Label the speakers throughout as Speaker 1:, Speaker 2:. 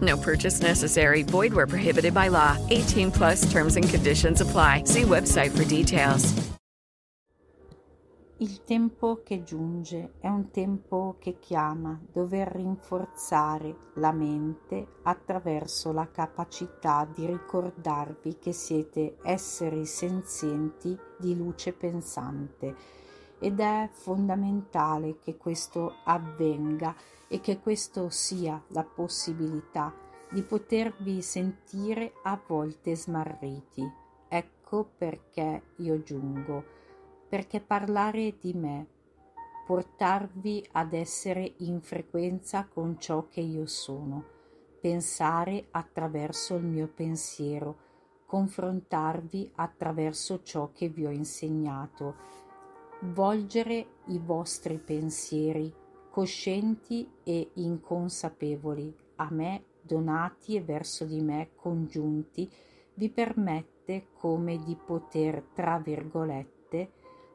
Speaker 1: No purchase necessary. Void where prohibited by law. 18 plus terms and conditions apply. See website for details.
Speaker 2: Il tempo che giunge è un tempo che chiama dover rinforzare la mente attraverso la capacità di ricordarvi che siete esseri senzienti di luce pensante ed è fondamentale che questo avvenga e che questo sia la possibilità di potervi sentire a volte smarriti. Ecco perché io giungo, perché parlare di me, portarvi ad essere in frequenza con ciò che io sono, pensare attraverso il mio pensiero, confrontarvi attraverso ciò che vi ho insegnato, volgere i vostri pensieri coscienti e inconsapevoli a me donati e verso di me congiunti vi permette come di poter tra virgolette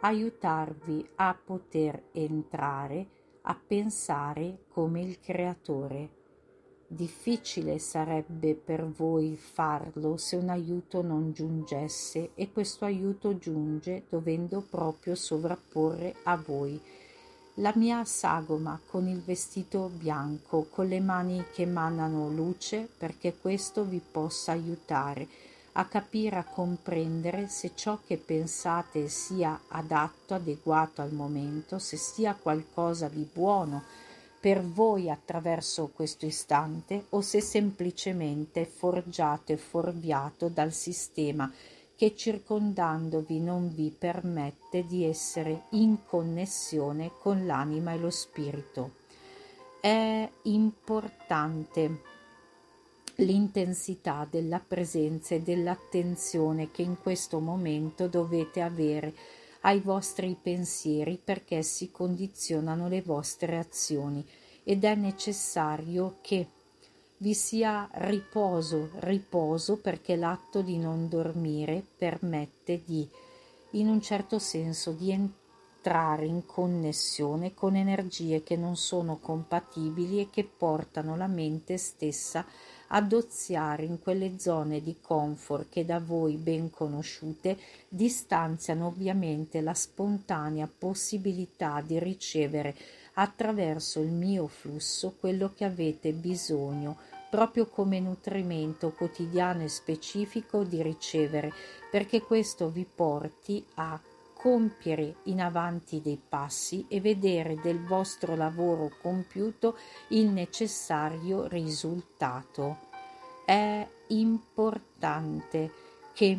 Speaker 2: aiutarvi a poter entrare a pensare come il creatore Difficile sarebbe per voi farlo se un aiuto non giungesse e questo aiuto giunge dovendo proprio sovrapporre a voi. La mia sagoma con il vestito bianco, con le mani che emanano luce perché questo vi possa aiutare a capire, a comprendere se ciò che pensate sia adatto, adeguato al momento, se sia qualcosa di buono per voi attraverso questo istante o se semplicemente forgiato e fuorviato dal sistema che circondandovi non vi permette di essere in connessione con l'anima e lo spirito. È importante l'intensità della presenza e dell'attenzione che in questo momento dovete avere ai vostri pensieri perché si condizionano le vostre azioni ed è necessario che vi sia riposo, riposo perché l'atto di non dormire permette di, in un certo senso, di entrare in connessione con energie che non sono compatibili e che portano la mente stessa a ad oziare in quelle zone di comfort che da voi ben conosciute distanziano ovviamente la spontanea possibilità di ricevere attraverso il mio flusso quello che avete bisogno proprio come nutrimento quotidiano e specifico di ricevere perché questo vi porti a compiere in avanti dei passi e vedere del vostro lavoro compiuto il necessario risultato. È importante che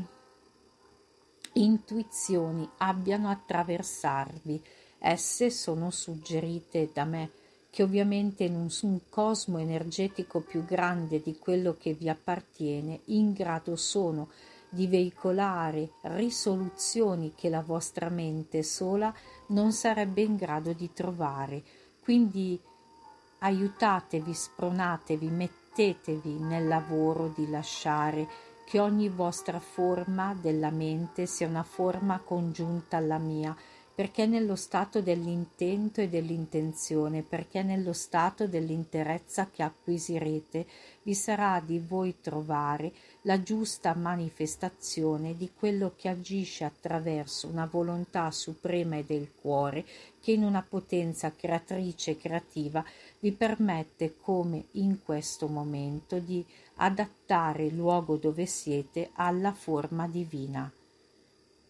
Speaker 2: intuizioni abbiano attraversarvi, esse sono suggerite da me che ovviamente in un, un, cosmo energetico più grande di quello che vi appartiene, in grado sono di veicolare risoluzioni che la vostra mente sola non sarebbe in grado di trovare. Quindi aiutatevi, spronatevi, mettetevi nel lavoro di lasciare che ogni vostra forma della mente sia una forma congiunta alla mia, perché nello stato dell'intento e dell'intenzione, perché nello stato dell'interezza che acquisirete, vi sarà di voi trovare la giusta manifestazione di quello che agisce attraverso una volontà suprema e del cuore che in una potenza creatrice e creativa vi permette come in questo momento di adattare il luogo dove siete alla forma divina.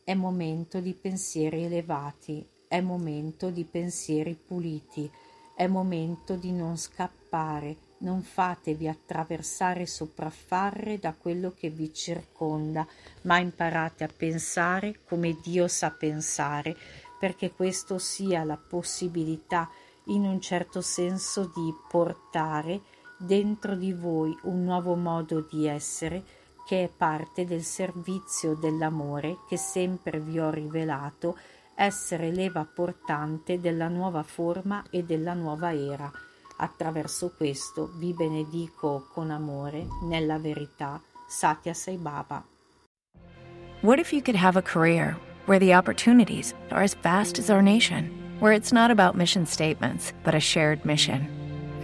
Speaker 2: È momento di pensieri elevati, è momento di pensieri puliti, è momento di non scappare, non fatevi attraversare e sopraffare da quello che vi circonda, ma imparate a pensare come Dio sa pensare, perché questo sia la possibilità in un certo senso di portare dentro di voi un nuovo modo di essere che è parte del servizio dell'amore che sempre vi ho rivelato essere leva portante della nuova forma e della nuova era. Attraverso questo vi benedico con amore nella verità. Satya Sai Baba.
Speaker 3: What if you could have a career where the opportunities are as vast as our nation, where it's not about mission statements, but a shared mission?